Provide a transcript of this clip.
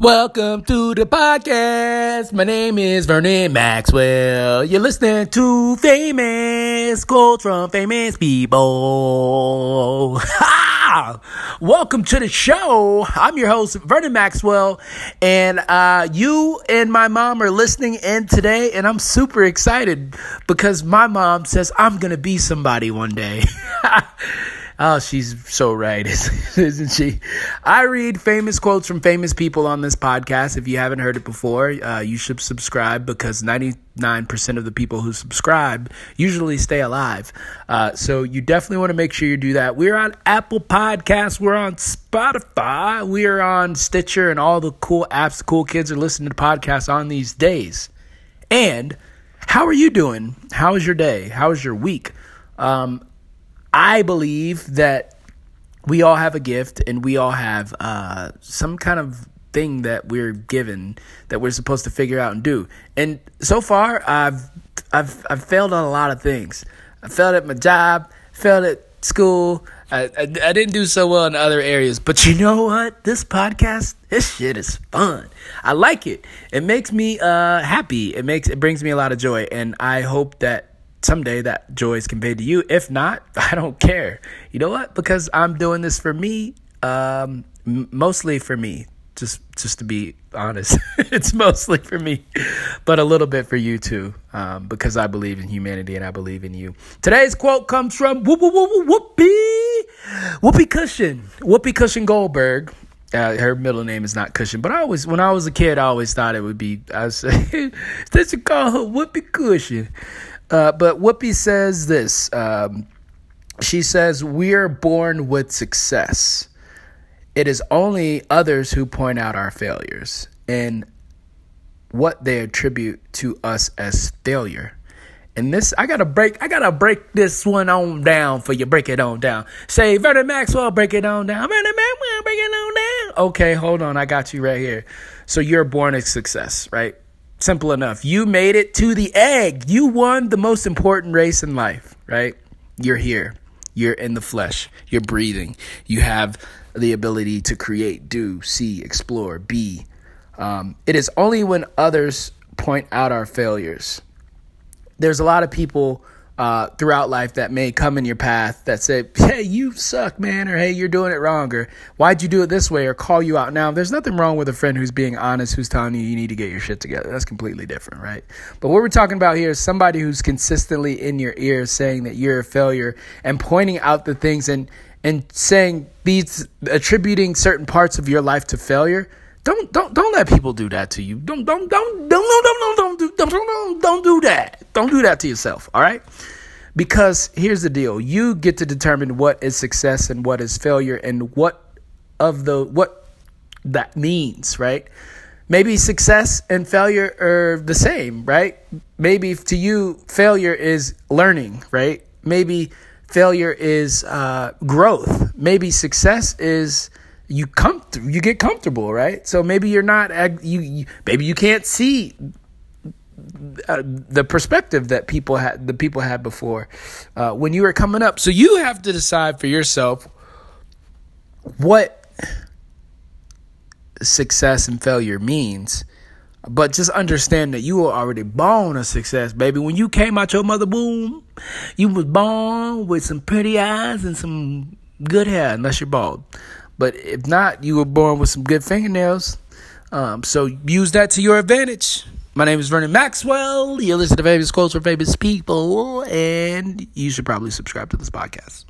Welcome to the podcast. My name is Vernon Maxwell. You're listening to famous quotes from famous people. Ha! Welcome to the show. I'm your host, Vernon Maxwell, and uh, you and my mom are listening in today, and I'm super excited because my mom says I'm gonna be somebody one day. Oh, she's so right, isn't she? I read famous quotes from famous people on this podcast. If you haven't heard it before, uh, you should subscribe because 99% of the people who subscribe usually stay alive. Uh, so you definitely want to make sure you do that. We're on Apple Podcasts, we're on Spotify, we're on Stitcher, and all the cool apps the cool kids are listening to podcasts on these days. And how are you doing? How was your day? How was your week? Um, I believe that we all have a gift and we all have uh, some kind of thing that we're given that we're supposed to figure out and do. And so far, I've I've I've failed on a lot of things. I failed at my job, failed at school. I, I, I didn't do so well in other areas, but you know what? This podcast, this shit is fun. I like it. It makes me uh, happy. It makes it brings me a lot of joy, and I hope that someday that joy is conveyed to you. If not, I don't care. You know what? Because I'm doing this for me, um, mostly for me. Just, just to be honest, it's mostly for me, but a little bit for you too, um, because I believe in humanity and I believe in you. Today's quote comes from Whoop Whoop Whoop Whoopi Whoopi Cushion Whoopi Cushion Goldberg. Uh, her middle name is not Cushion, but I always, when I was a kid, I always thought it would be. I was, they should call her Whoopi Cushion. Uh, but Whoopi says this. Um, she says, We are born with success. It is only others who point out our failures and what they attribute to us as failure. And this, I gotta break, I gotta break this one on down for you. Break it on down. Say, Vernon Maxwell, break it on down. Vernon Maxwell, break it on down. Okay, hold on, I got you right here. So you're born a success, right? Simple enough. You made it to the egg. You won the most important race in life, right? You're here. You're in the flesh. You're breathing. You have the ability to create, do, see, explore, be. Um, it is only when others point out our failures. There's a lot of people uh, throughout life that may come in your path that say, hey, you suck, man, or hey, you're doing it wrong, or why'd you do it this way, or call you out. Now, there's nothing wrong with a friend who's being honest, who's telling you you need to get your shit together. That's completely different, right? But what we're talking about here is somebody who's consistently in your ear saying that you're a failure and pointing out the things and, and saying these, attributing certain parts of your life to failure. Don't don't don't let people do that to you. Don't don't don't don't don't don't don't do don't don't don't do that. Don't do that to yourself. All right. Because here's the deal: you get to determine what is success and what is failure, and what of the what that means. Right? Maybe success and failure are the same. Right? Maybe to you, failure is learning. Right? Maybe failure is uh, growth. Maybe success is you come you get comfortable, right? So maybe you're not you, you maybe you can't see uh, the perspective that people had the people had before uh, when you were coming up. So you have to decide for yourself what success and failure means. But just understand that you were already born a success, baby. When you came out your mother womb, you was born with some pretty eyes and some good hair, unless you're bald. But if not, you were born with some good fingernails. Um, so use that to your advantage. My name is Vernon Maxwell. You listen to famous quotes from famous people, and you should probably subscribe to this podcast.